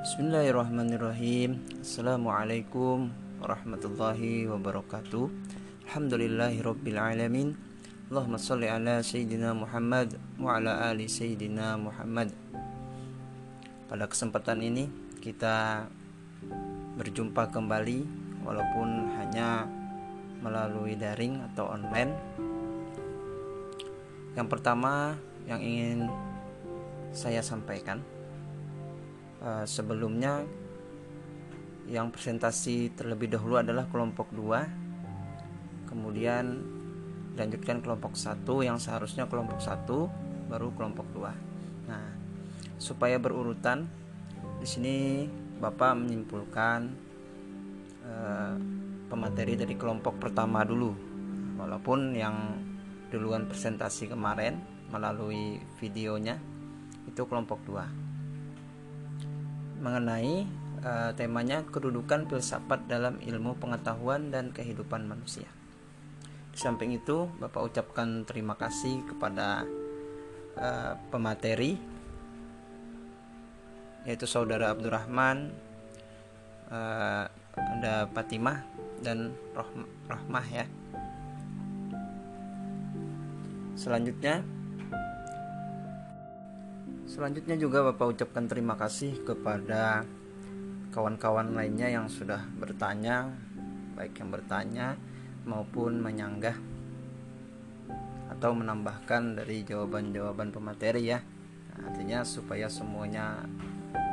Bismillahirrahmanirrahim. Assalamualaikum warahmatullahi wabarakatuh. Alhamdulillahirrabbilalamin Allahumma salli ala Sayyidina Muhammad Wa ala ali Sayyidina Muhammad. Pada kesempatan ini kita berjumpa kembali Walaupun hanya melalui daring atau online. Yang pertama yang ingin saya sampaikan uh, sebelumnya yang presentasi terlebih dahulu adalah kelompok 2 kemudian dilanjutkan kelompok 1 yang seharusnya kelompok 1 baru kelompok 2 nah supaya berurutan di sini Bapak menyimpulkan uh, pemateri dari kelompok pertama dulu. Walaupun yang duluan presentasi kemarin melalui videonya itu kelompok 2 mengenai uh, temanya kedudukan filsafat dalam ilmu pengetahuan dan kehidupan manusia. Di samping itu, Bapak ucapkan terima kasih kepada uh, pemateri yaitu saudara Abdurrahman, uh, ada Fatimah dan Rahmah ya. Selanjutnya Selanjutnya juga Bapak ucapkan terima kasih kepada kawan-kawan lainnya yang sudah bertanya, baik yang bertanya maupun menyanggah atau menambahkan dari jawaban-jawaban pemateri ya. Nah, artinya supaya semuanya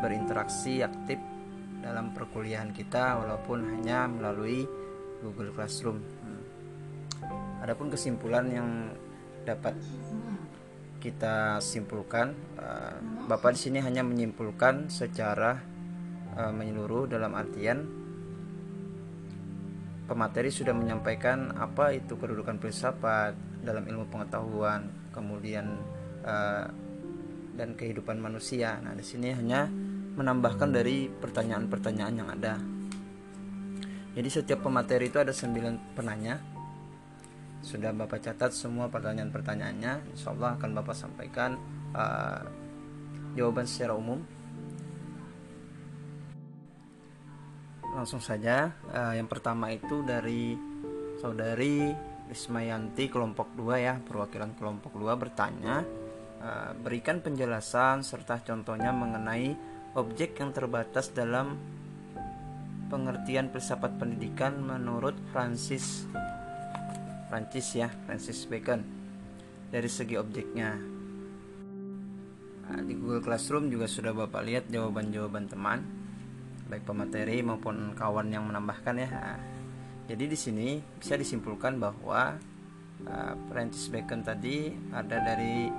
berinteraksi aktif dalam perkuliahan kita walaupun hanya melalui Google Classroom. Hmm. Adapun kesimpulan yang dapat kita simpulkan uh, Bapak di sini hanya menyimpulkan secara uh, menyeluruh dalam artian pemateri sudah menyampaikan apa itu kedudukan filsafat dalam ilmu pengetahuan kemudian uh, dan kehidupan manusia. Nah, di sini hanya menambahkan dari pertanyaan-pertanyaan yang ada. Jadi setiap pemateri itu ada 9 penanya sudah Bapak catat semua pertanyaan-pertanyaannya Insya Allah akan Bapak sampaikan uh, jawaban secara umum. Langsung saja uh, yang pertama itu dari saudari Rismayanti kelompok 2 ya perwakilan kelompok 2 bertanya uh, berikan penjelasan serta contohnya mengenai objek yang terbatas dalam pengertian filsafat pendidikan menurut Francis Prancis ya Francis Bacon. Dari segi objeknya. Nah, di Google Classroom juga sudah bapak lihat jawaban-jawaban teman baik pemateri maupun kawan yang menambahkan ya. Nah, jadi di sini bisa disimpulkan bahwa uh, Francis Bacon tadi ada dari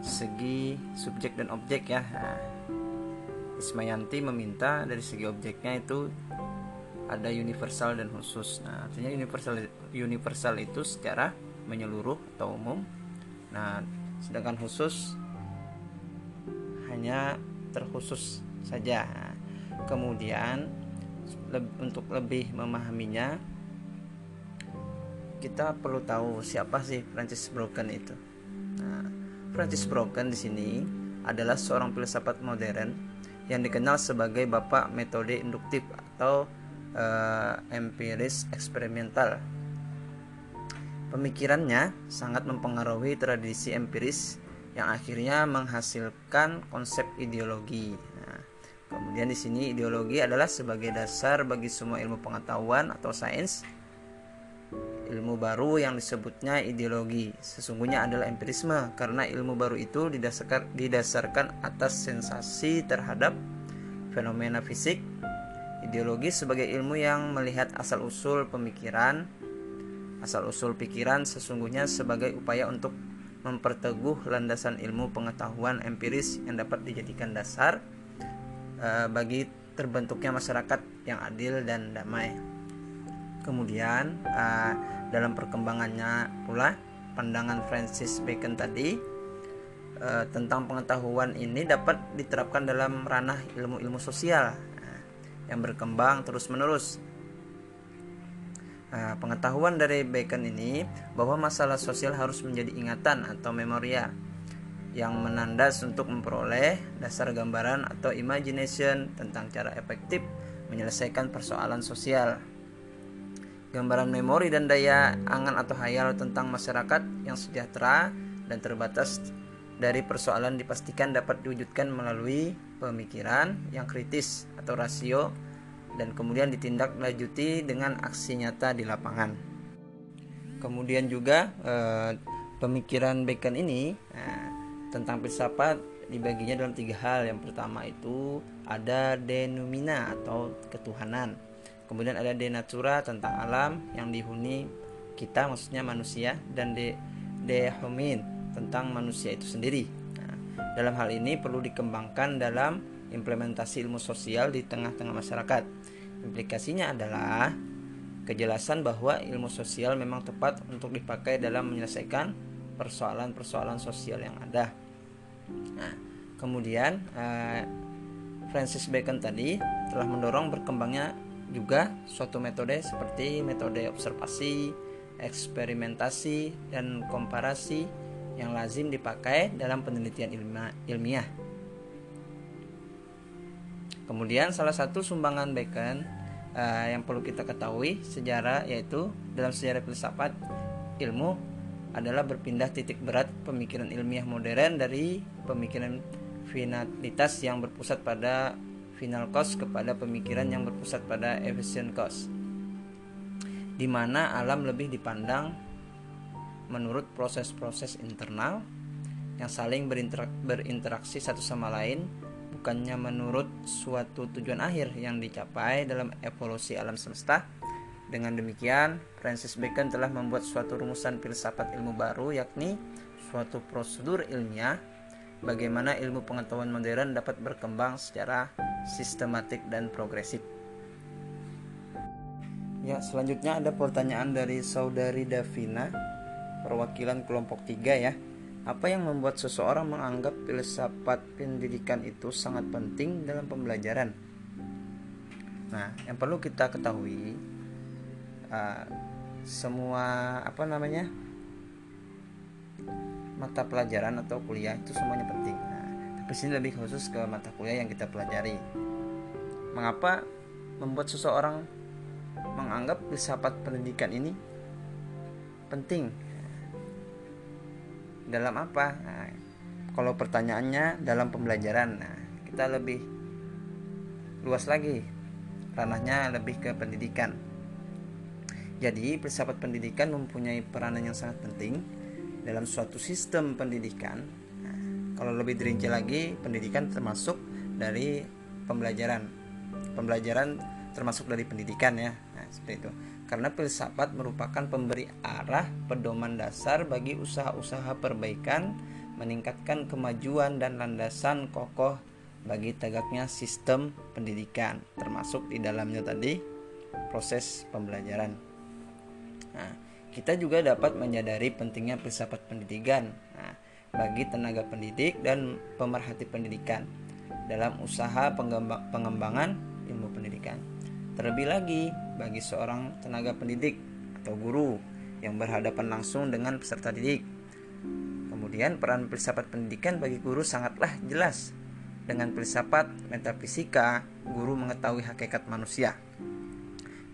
segi subjek dan objek ya. Nah, Ismayanti meminta dari segi objeknya itu ada universal dan khusus. Nah, artinya universal universal itu secara menyeluruh atau umum. Nah, sedangkan khusus hanya terkhusus saja. Kemudian le untuk lebih memahaminya kita perlu tahu siapa sih Francis Bacon itu. Nah, Francis Bacon di sini adalah seorang filsafat modern yang dikenal sebagai bapak metode induktif atau uh, empiris eksperimental. Pemikirannya sangat mempengaruhi tradisi empiris yang akhirnya menghasilkan konsep ideologi. Nah, kemudian di sini ideologi adalah sebagai dasar bagi semua ilmu pengetahuan atau sains. Ilmu baru yang disebutnya ideologi sesungguhnya adalah empirisme karena ilmu baru itu didasarkan didasarkan atas sensasi terhadap fenomena fisik Ideologi sebagai ilmu yang melihat asal-usul pemikiran, asal-usul pikiran sesungguhnya sebagai upaya untuk memperteguh landasan ilmu pengetahuan empiris yang dapat dijadikan dasar uh, bagi terbentuknya masyarakat yang adil dan damai. Kemudian uh, dalam perkembangannya pula pandangan Francis Bacon tadi uh, tentang pengetahuan ini dapat diterapkan dalam ranah ilmu-ilmu sosial yang berkembang terus-menerus. Nah, pengetahuan dari Bacon ini bahwa masalah sosial harus menjadi ingatan atau memoria. yang menandas untuk memperoleh dasar gambaran atau imagination tentang cara efektif menyelesaikan persoalan sosial. Gambaran memori dan daya angan atau hayal tentang masyarakat yang sejahtera dan terbatas dari persoalan dipastikan dapat diwujudkan melalui pemikiran yang kritis atau rasio dan kemudian ditindaklanjuti dengan aksi nyata di lapangan. Kemudian juga eh, pemikiran Bacon ini eh, tentang filsafat dibaginya dalam tiga hal. Yang pertama itu ada denomina atau ketuhanan. Kemudian ada de natura tentang alam yang dihuni kita maksudnya manusia dan de de tentang manusia itu sendiri. Dalam hal ini perlu dikembangkan dalam implementasi ilmu sosial di tengah-tengah masyarakat. Implikasinya adalah kejelasan bahwa ilmu sosial memang tepat untuk dipakai dalam menyelesaikan persoalan-persoalan sosial yang ada. Nah, kemudian uh, Francis Bacon tadi telah mendorong berkembangnya juga suatu metode seperti metode observasi, eksperimentasi, dan komparasi yang lazim dipakai dalam penelitian ilmiah. Kemudian salah satu sumbangan Bacon uh, yang perlu kita ketahui sejarah yaitu dalam sejarah filsafat ilmu adalah berpindah titik berat pemikiran ilmiah modern dari pemikiran finalitas yang berpusat pada final cost kepada pemikiran yang berpusat pada efficient cost di mana alam lebih dipandang menurut proses-proses internal yang saling berinteraksi satu sama lain bukannya menurut suatu tujuan akhir yang dicapai dalam evolusi alam semesta dengan demikian, Francis Bacon telah membuat suatu rumusan filsafat ilmu baru yakni suatu prosedur ilmiah bagaimana ilmu pengetahuan modern dapat berkembang secara sistematik dan progresif. Ya, selanjutnya ada pertanyaan dari saudari Davina, perwakilan kelompok 3 ya. Apa yang membuat seseorang menganggap filsafat pendidikan itu sangat penting dalam pembelajaran? Nah, yang perlu kita ketahui uh, semua apa namanya mata pelajaran atau kuliah itu semuanya penting. Nah, tapi sini lebih khusus ke mata kuliah yang kita pelajari. Mengapa membuat seseorang menganggap filsafat pendidikan ini penting? Dalam apa? Nah, kalau pertanyaannya dalam pembelajaran, nah, kita lebih luas lagi ranahnya lebih ke pendidikan jadi, filsafat pendidikan mempunyai peranan yang sangat penting dalam suatu sistem pendidikan. Nah, kalau lebih dirinci lagi, pendidikan termasuk dari pembelajaran. Pembelajaran termasuk dari pendidikan ya. Nah, seperti itu. Karena filsafat merupakan pemberi arah pedoman dasar bagi usaha-usaha perbaikan, meningkatkan kemajuan dan landasan kokoh bagi tegaknya sistem pendidikan, termasuk di dalamnya tadi proses pembelajaran. Nah, kita juga dapat menyadari pentingnya filsafat pendidikan nah, bagi tenaga pendidik dan pemerhati pendidikan dalam usaha pengembangan ilmu pendidikan. Terlebih lagi bagi seorang tenaga pendidik atau guru yang berhadapan langsung dengan peserta didik. Kemudian peran filsafat pendidikan bagi guru sangatlah jelas. Dengan filsafat metafisika, guru mengetahui hakikat manusia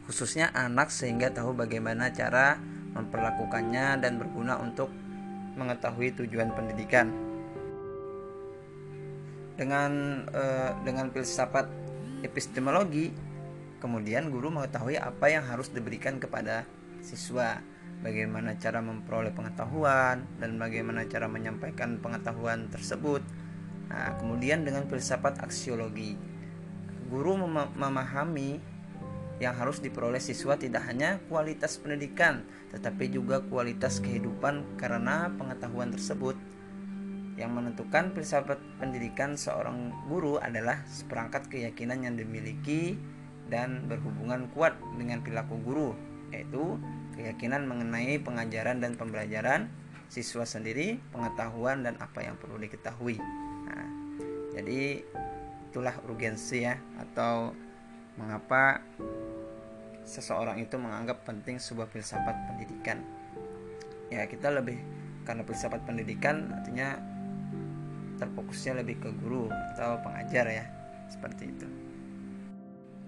khususnya anak sehingga tahu bagaimana cara memperlakukannya dan berguna untuk mengetahui tujuan pendidikan. Dengan eh, dengan filsafat epistemologi, kemudian guru mengetahui apa yang harus diberikan kepada siswa, bagaimana cara memperoleh pengetahuan dan bagaimana cara menyampaikan pengetahuan tersebut. Nah, kemudian dengan filsafat aksiologi, guru mem memahami yang harus diperoleh siswa tidak hanya kualitas pendidikan, tetapi juga kualitas kehidupan karena pengetahuan tersebut. Yang menentukan filsafat pendidikan seorang guru adalah seperangkat keyakinan yang dimiliki dan berhubungan kuat dengan perilaku guru, yaitu keyakinan mengenai pengajaran dan pembelajaran siswa sendiri, pengetahuan dan apa yang perlu diketahui. Nah, jadi itulah urgensi ya atau mengapa seseorang itu menganggap penting sebuah filsafat pendidikan ya kita lebih karena filsafat pendidikan artinya terfokusnya lebih ke guru atau pengajar ya seperti itu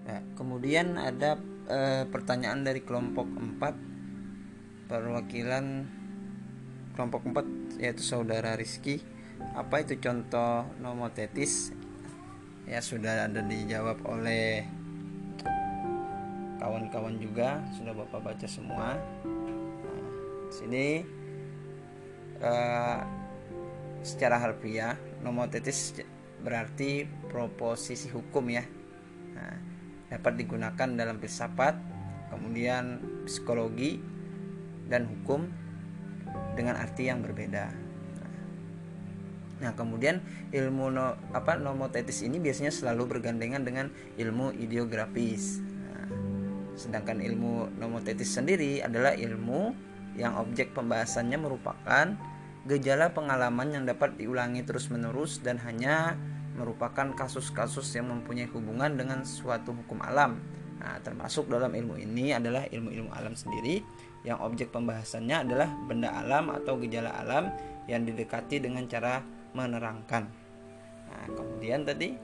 ya, kemudian ada e, pertanyaan dari kelompok 4 perwakilan kelompok 4 yaitu saudara Rizky. Apa itu contoh nomotetis? Ya sudah ada dijawab oleh kawan-kawan juga sudah bapak baca semua. Nah, sini uh, secara harfiah nomotetis berarti proposisi hukum ya. Nah, dapat digunakan dalam filsafat kemudian psikologi dan hukum dengan arti yang berbeda Nah, kemudian ilmu no, apa nomotetis ini biasanya selalu bergandengan dengan ilmu ideografis. Sedangkan ilmu nomotetis sendiri adalah ilmu yang objek pembahasannya merupakan gejala pengalaman yang dapat diulangi terus-menerus dan hanya merupakan kasus-kasus yang mempunyai hubungan dengan suatu hukum alam. Nah, termasuk dalam ilmu ini adalah ilmu-ilmu alam sendiri yang objek pembahasannya adalah benda alam atau gejala alam yang didekati dengan cara menerangkan. Nah, kemudian tadi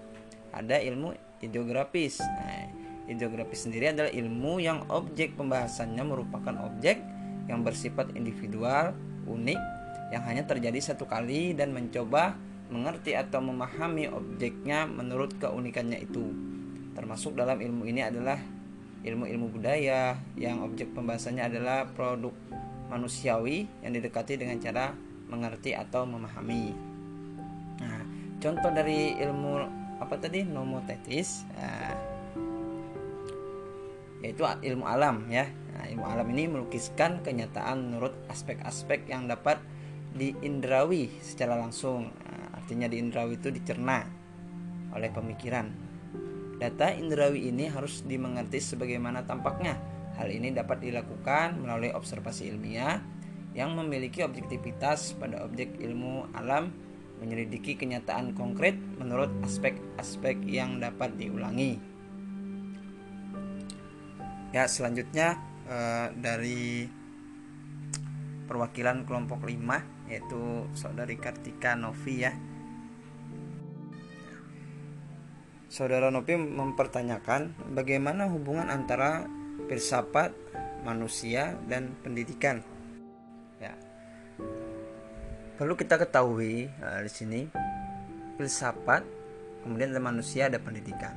ada ilmu ideografis. Nah, Ideografi sendiri adalah ilmu yang objek pembahasannya merupakan objek yang bersifat individual, unik, yang hanya terjadi satu kali dan mencoba mengerti atau memahami objeknya menurut keunikannya itu. Termasuk dalam ilmu ini adalah ilmu-ilmu budaya yang objek pembahasannya adalah produk manusiawi yang didekati dengan cara mengerti atau memahami. Nah, contoh dari ilmu apa tadi nomotetis. Nah, yaitu ilmu alam ya. Nah, ilmu alam ini melukiskan kenyataan menurut aspek-aspek yang dapat diindrawi secara langsung. Artinya diindrawi itu dicerna oleh pemikiran. Data indrawi ini harus dimengerti sebagaimana tampaknya. Hal ini dapat dilakukan melalui observasi ilmiah yang memiliki objektivitas pada objek ilmu alam menyelidiki kenyataan konkret menurut aspek-aspek yang dapat diulangi. Ya, selanjutnya uh, dari perwakilan kelompok 5 yaitu saudari Kartika Novi ya. Saudara Novi mempertanyakan bagaimana hubungan antara filsafat manusia dan pendidikan. Ya. Perlu kita ketahui uh, di sini filsafat kemudian ada manusia ada pendidikan.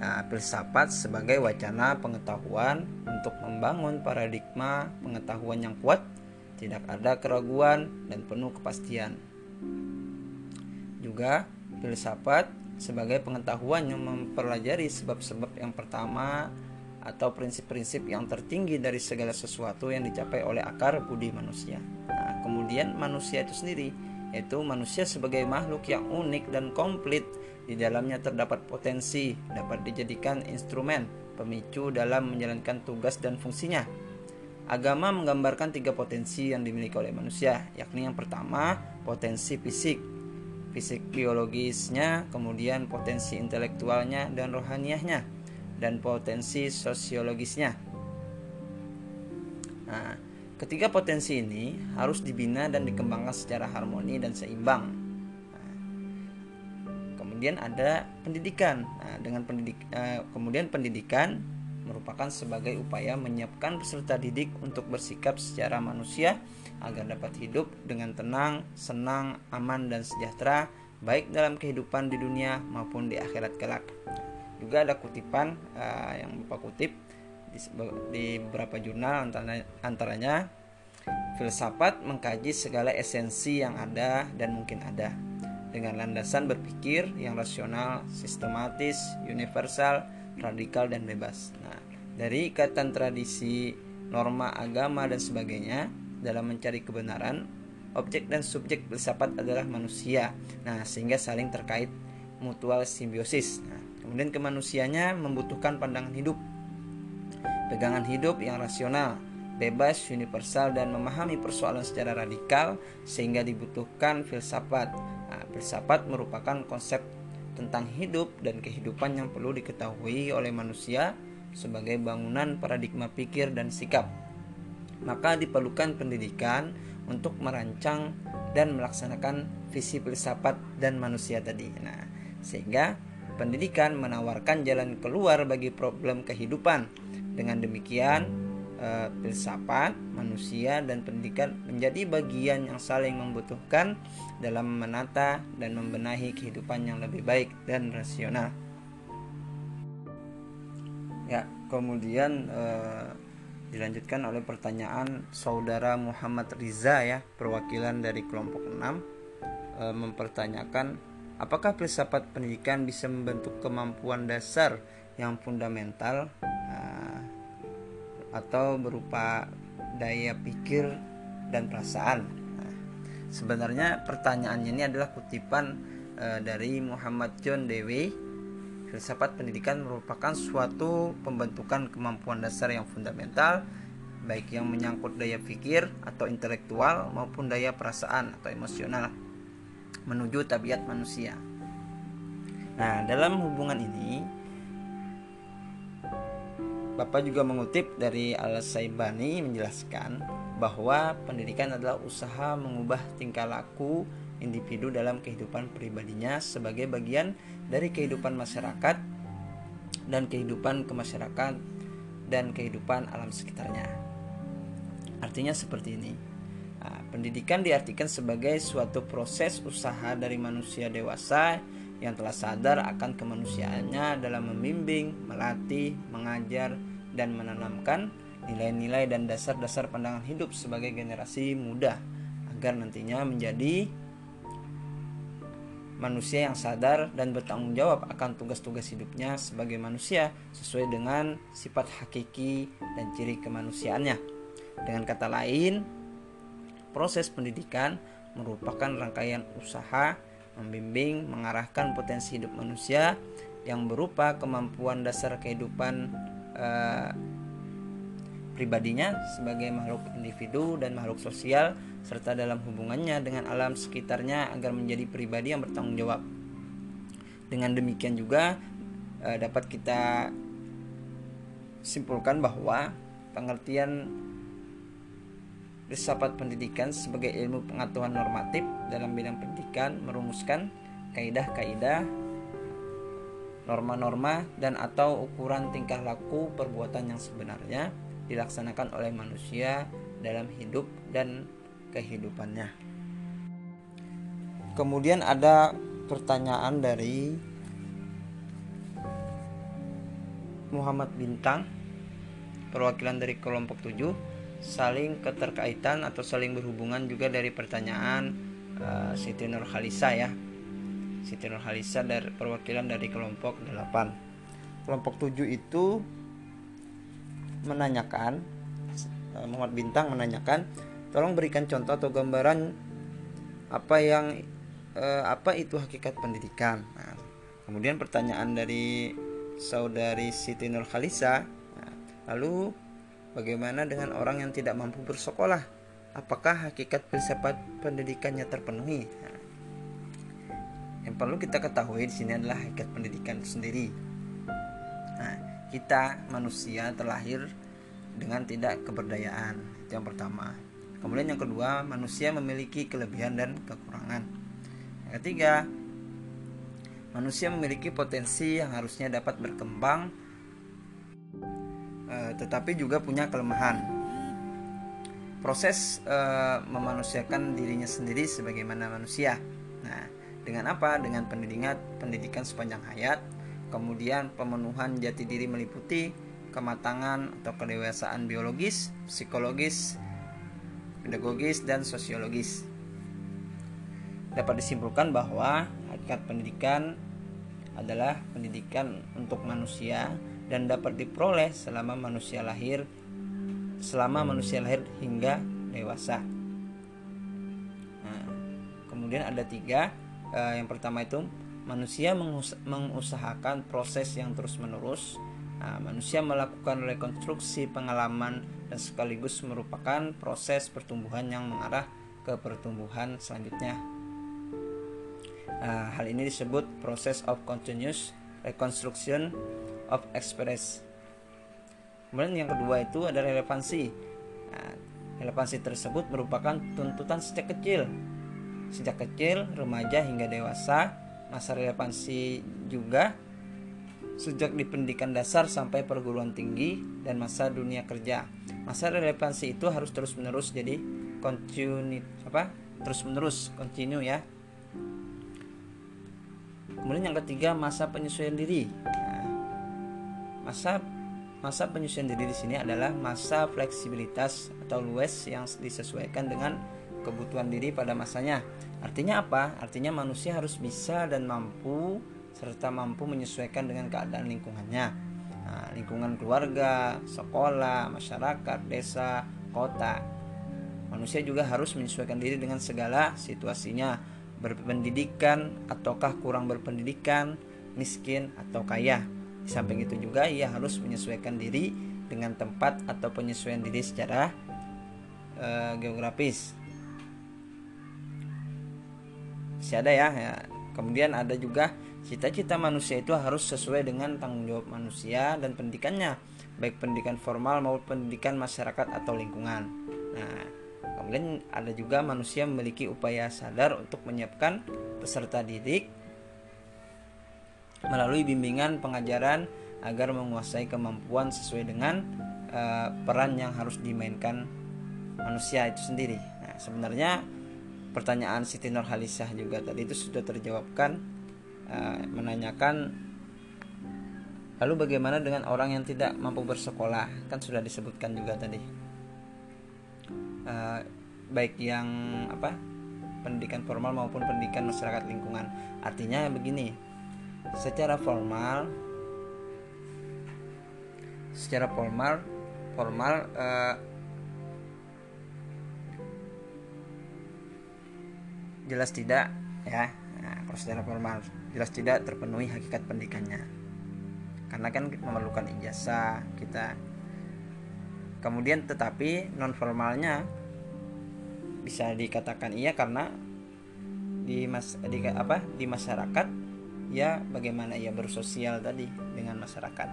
Nah, filsafat sebagai wacana pengetahuan untuk membangun paradigma pengetahuan yang kuat, tidak ada keraguan dan penuh kepastian. Juga filsafat sebagai pengetahuan yang mempelajari sebab-sebab yang pertama atau prinsip-prinsip yang tertinggi dari segala sesuatu yang dicapai oleh akar budi manusia. Nah, kemudian manusia itu sendiri yaitu manusia sebagai makhluk yang unik dan komplit di dalamnya terdapat potensi dapat dijadikan instrumen pemicu dalam menjalankan tugas dan fungsinya. Agama menggambarkan tiga potensi yang dimiliki oleh manusia, yakni yang pertama potensi fisik, fisik biologisnya, kemudian potensi intelektualnya dan rohaniahnya, dan potensi sosiologisnya. Nah, ketiga potensi ini harus dibina dan dikembangkan secara harmoni dan seimbang kemudian ada pendidikan nah, dengan pendidik uh, kemudian pendidikan merupakan sebagai upaya menyiapkan peserta didik untuk bersikap secara manusia agar dapat hidup dengan tenang, senang, aman dan sejahtera baik dalam kehidupan di dunia maupun di akhirat kelak. Juga ada kutipan uh, yang Bapak kutip di, di beberapa jurnal antaranya, antaranya filsafat mengkaji segala esensi yang ada dan mungkin ada dengan landasan berpikir yang rasional, sistematis, universal, radikal dan bebas. Nah, dari ikatan tradisi, norma agama dan sebagainya dalam mencari kebenaran, objek dan subjek filsafat adalah manusia. Nah, sehingga saling terkait mutual simbiosis. Nah, kemudian kemanusianya membutuhkan pandangan hidup, pegangan hidup yang rasional, bebas, universal, dan memahami persoalan secara radikal, sehingga dibutuhkan filsafat Nah, filsafat merupakan konsep tentang hidup dan kehidupan yang perlu diketahui oleh manusia sebagai bangunan paradigma pikir dan sikap. Maka diperlukan pendidikan untuk merancang dan melaksanakan visi filsafat dan manusia tadi. Nah, sehingga pendidikan menawarkan jalan keluar bagi problem kehidupan. Dengan demikian, eh, filsafat, manusia dan pendidikan menjadi bagian yang saling membutuhkan dalam menata dan membenahi kehidupan yang lebih baik dan rasional. Ya, kemudian eh, dilanjutkan oleh pertanyaan saudara Muhammad Riza ya perwakilan dari kelompok 6 e, mempertanyakan apakah filsafat pendidikan bisa membentuk kemampuan dasar yang fundamental e, atau berupa daya pikir dan perasaan? Nah, sebenarnya pertanyaannya ini adalah kutipan e, dari Muhammad John Dewey filsafat pendidikan merupakan suatu pembentukan kemampuan dasar yang fundamental baik yang menyangkut daya pikir atau intelektual maupun daya perasaan atau emosional menuju tabiat manusia. Nah, dalam hubungan ini Bapak juga mengutip dari Al-Saibani menjelaskan bahwa pendidikan adalah usaha mengubah tingkah laku individu dalam kehidupan pribadinya sebagai bagian dari kehidupan masyarakat dan kehidupan kemasyarakat dan kehidupan alam sekitarnya. Artinya seperti ini. Nah, pendidikan diartikan sebagai suatu proses usaha dari manusia dewasa yang telah sadar akan kemanusiaannya dalam membimbing, melatih, mengajar, dan menanamkan nilai-nilai dan dasar-dasar pandangan hidup sebagai generasi muda agar nantinya menjadi manusia yang sadar dan bertanggung jawab akan tugas-tugas hidupnya sebagai manusia sesuai dengan sifat hakiki dan ciri kemanusiaannya. Dengan kata lain, proses pendidikan merupakan rangkaian usaha membimbing, mengarahkan potensi hidup manusia yang berupa kemampuan dasar kehidupan eh, pribadinya sebagai makhluk individu dan makhluk sosial serta dalam hubungannya dengan alam sekitarnya agar menjadi pribadi yang bertanggung jawab. Dengan demikian juga eh, dapat kita simpulkan bahwa pengertian filsafat pendidikan sebagai ilmu pengetahuan normatif dalam bidang pendidikan merumuskan kaidah-kaidah norma-norma dan atau ukuran tingkah laku perbuatan yang sebenarnya dilaksanakan oleh manusia dalam hidup dan kehidupannya. Kemudian ada pertanyaan dari Muhammad Bintang perwakilan dari kelompok 7 saling keterkaitan atau saling berhubungan juga dari pertanyaan uh, Siti Nur Khalisa ya Siti Nur Khalisa dari perwakilan dari kelompok 8 kelompok 7 itu menanyakan uh, Muhammad Bintang menanyakan Tolong berikan contoh atau gambaran apa yang eh, apa itu hakikat pendidikan. Nah, kemudian pertanyaan dari saudari Siti Nur Khalisa. Nah, lalu bagaimana dengan orang yang tidak mampu bersekolah? Apakah hakikat filsafat pendidikannya terpenuhi? Nah, yang perlu kita ketahui di sini adalah hakikat pendidikan sendiri. Nah, kita manusia terlahir dengan tidak keberdayaan. Itu yang pertama. Kemudian yang kedua, manusia memiliki kelebihan dan kekurangan. Yang ketiga, manusia memiliki potensi yang harusnya dapat berkembang eh, tetapi juga punya kelemahan. Proses eh, memanusiakan dirinya sendiri sebagaimana manusia. Nah, dengan apa? Dengan pendidikan pendidikan sepanjang hayat, kemudian pemenuhan jati diri meliputi kematangan atau kedewasaan biologis, psikologis, pedagogis, dan sosiologis. Dapat disimpulkan bahwa hakikat pendidikan adalah pendidikan untuk manusia dan dapat diperoleh selama manusia lahir selama manusia lahir hingga dewasa. Nah, kemudian ada tiga. Eh, yang pertama itu manusia mengusahakan proses yang terus menerus. Nah, manusia melakukan rekonstruksi pengalaman dan sekaligus merupakan proses pertumbuhan yang mengarah ke pertumbuhan selanjutnya. Nah, hal ini disebut proses of continuous reconstruction of express. Kemudian yang kedua itu ada relevansi. Nah, Relevansi tersebut merupakan tuntutan sejak kecil. Sejak kecil, remaja hingga dewasa, masa relevansi juga sejak di pendidikan dasar sampai perguruan tinggi dan masa dunia kerja. Masa relevansi itu harus terus-menerus jadi continue apa? Terus-menerus continue ya. Kemudian yang ketiga masa penyesuaian diri. Nah, masa Masa penyusuan diri di sini adalah masa fleksibilitas atau luas yang disesuaikan dengan kebutuhan diri pada masanya. Artinya apa? Artinya manusia harus bisa dan mampu serta mampu menyesuaikan dengan keadaan lingkungannya. Nah, lingkungan keluarga, sekolah, masyarakat, desa, kota. Manusia juga harus menyesuaikan diri dengan segala situasinya, berpendidikan ataukah kurang berpendidikan, miskin atau kaya. Di samping itu juga ia harus menyesuaikan diri dengan tempat atau penyesuaian diri secara uh, geografis. Masih ada ya, ya. Kemudian ada juga cita-cita manusia itu harus sesuai dengan tanggung jawab manusia dan pendidikannya, baik pendidikan formal maupun pendidikan masyarakat atau lingkungan. Nah, kemudian ada juga manusia memiliki upaya sadar untuk menyiapkan peserta didik melalui bimbingan pengajaran agar menguasai kemampuan sesuai dengan uh, peran yang harus dimainkan manusia itu sendiri. Nah, sebenarnya pertanyaan Siti Nurhalisah juga tadi itu sudah terjawabkan uh, menanyakan lalu bagaimana dengan orang yang tidak mampu bersekolah? Kan sudah disebutkan juga tadi. Uh, baik yang apa pendidikan formal maupun pendidikan masyarakat lingkungan. Artinya begini secara formal secara formal formal uh, jelas tidak ya. Nah, formal jelas tidak terpenuhi hakikat pendidikannya. Karena kan memerlukan ijazah kita kemudian tetapi non formalnya bisa dikatakan iya karena di mas di apa di masyarakat ya bagaimana ia bersosial tadi dengan masyarakat.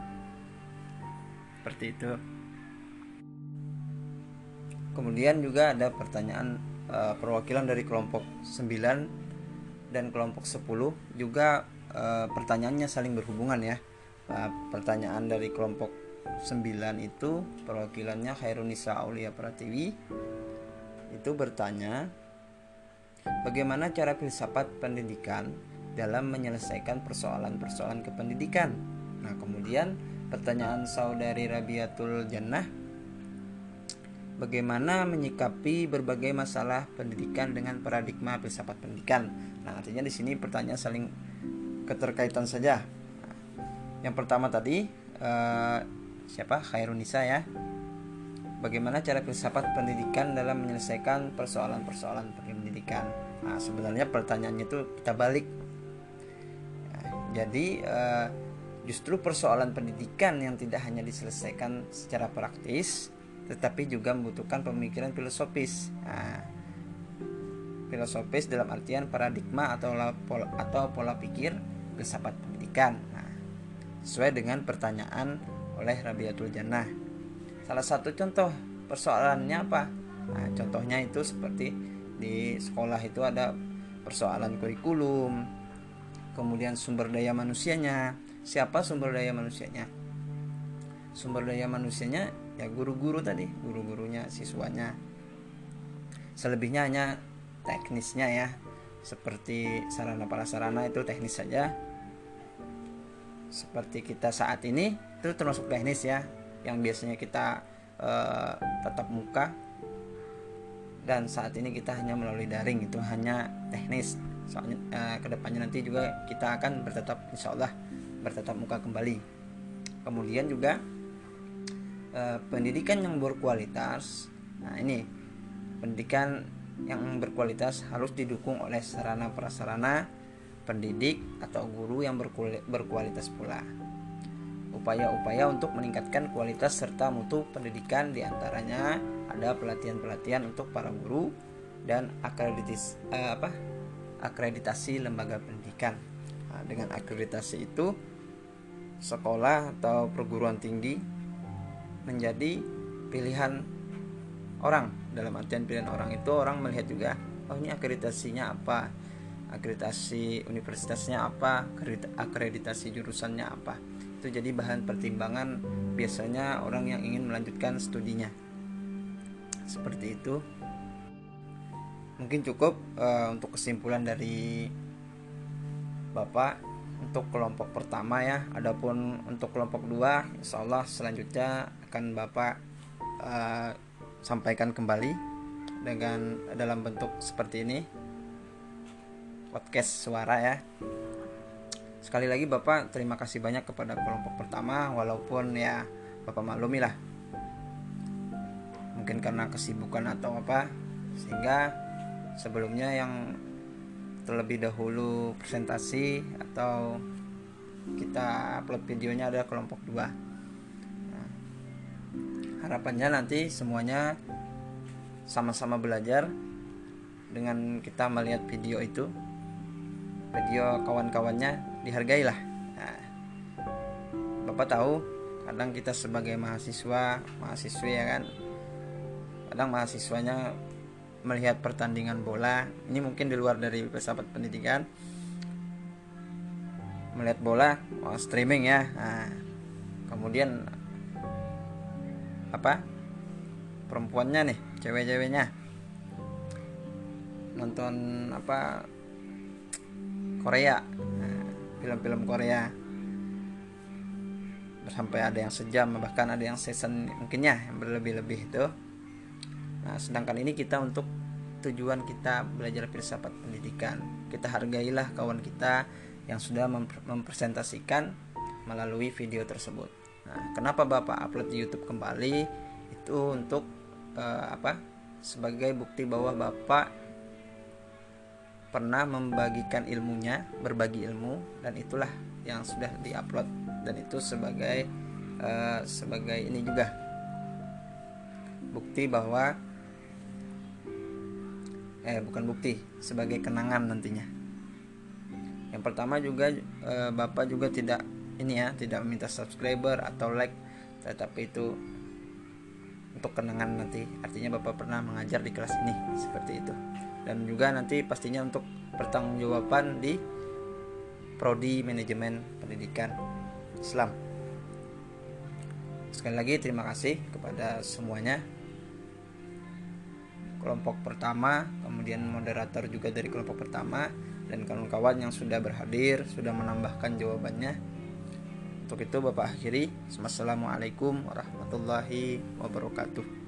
Seperti itu. Kemudian juga ada pertanyaan uh, perwakilan dari kelompok 9 dan kelompok 10 juga uh, pertanyaannya saling berhubungan ya uh, pertanyaan dari kelompok 9 itu perwakilannya Khairunisa Aulia Pratiwi itu bertanya bagaimana cara filsafat pendidikan dalam menyelesaikan persoalan-persoalan kependidikan. Nah, kemudian pertanyaan saudari Rabiatul Jannah bagaimana menyikapi berbagai masalah pendidikan dengan paradigma filsafat pendidikan. Nah, artinya di sini pertanyaan saling keterkaitan saja. Nah, yang pertama tadi eh, siapa? Khairunisa ya. Bagaimana cara filsafat pendidikan dalam menyelesaikan persoalan-persoalan pendidikan? Nah, sebenarnya pertanyaannya itu kita balik jadi uh, justru persoalan pendidikan yang tidak hanya diselesaikan secara praktis, tetapi juga membutuhkan pemikiran filosofis. Nah, filosofis dalam artian paradigma atau pola, atau pola pikir filsafat pendidikan. Nah, sesuai dengan pertanyaan oleh Rabiatul Jannah. Salah satu contoh persoalannya apa? Nah, contohnya itu seperti di sekolah itu ada persoalan kurikulum, kemudian sumber daya manusianya siapa sumber daya manusianya sumber daya manusianya ya guru-guru tadi guru-gurunya siswanya. Selebihnya hanya teknisnya ya. Seperti sarana prasarana itu teknis saja. Seperti kita saat ini itu termasuk teknis ya yang biasanya kita uh, tatap muka. Dan saat ini kita hanya melalui daring itu hanya teknis. Soalnya uh, ke depannya nanti juga kita akan bertetap insya Allah bertetap muka kembali. Kemudian juga uh, pendidikan yang berkualitas. Nah ini. Pendidikan yang berkualitas harus didukung oleh sarana prasarana pendidik atau guru yang berkualitas pula. Upaya-upaya untuk meningkatkan kualitas serta mutu pendidikan di antaranya ada pelatihan-pelatihan untuk para guru dan akreditis uh, apa akreditasi lembaga pendidikan. Nah, dengan akreditasi itu sekolah atau perguruan tinggi menjadi pilihan orang. Dalam artian pilihan orang itu orang melihat juga oh ini akreditasinya apa? Akreditasi universitasnya apa? Akreditasi jurusannya apa? Itu jadi bahan pertimbangan biasanya orang yang ingin melanjutkan studinya. Seperti itu. Mungkin cukup uh, untuk kesimpulan dari bapak untuk kelompok pertama ya. Adapun untuk kelompok dua insya Allah selanjutnya akan bapak uh, sampaikan kembali dengan dalam bentuk seperti ini. Podcast suara ya. Sekali lagi bapak terima kasih banyak kepada kelompok pertama walaupun ya bapak maklumi lah. Mungkin karena kesibukan atau apa sehingga sebelumnya yang terlebih dahulu presentasi atau kita upload videonya ada kelompok 2 nah, harapannya nanti semuanya sama-sama belajar dengan kita melihat video itu. Video kawan-kawannya dihargailah. Nah, Bapak tahu kadang kita sebagai mahasiswa mahasiswi ya kan kadang mahasiswanya melihat pertandingan bola. Ini mungkin di luar dari pesawat pendidikan. Melihat bola oh, streaming ya. Nah, kemudian apa? Perempuannya nih cewek-ceweknya. Nonton apa? Korea. Nah, film-film Korea. Sampai ada yang sejam bahkan ada yang season mungkinnya yang berlebih-lebih itu. Nah, sedangkan ini kita untuk tujuan kita belajar filsafat pendidikan. Kita hargailah kawan kita yang sudah mempresentasikan melalui video tersebut. Nah, kenapa Bapak upload di YouTube kembali? Itu untuk uh, apa? Sebagai bukti bahwa Bapak pernah membagikan ilmunya, berbagi ilmu dan itulah yang sudah diupload dan itu sebagai uh, sebagai ini juga bukti bahwa eh bukan bukti sebagai kenangan nantinya yang pertama juga e, bapak juga tidak ini ya tidak meminta subscriber atau like. Tetapi itu untuk kenangan nanti. Artinya bapak pernah mengajar di kelas ini seperti itu. Dan juga nanti pastinya untuk pertanggungjawaban di prodi manajemen pendidikan Islam. Sekali lagi terima kasih kepada semuanya. Kelompok pertama, kemudian moderator juga dari kelompok pertama dan kawan-kawan yang sudah berhadir sudah menambahkan jawabannya. Untuk itu Bapak akhiri. Wassalamualaikum warahmatullahi wabarakatuh.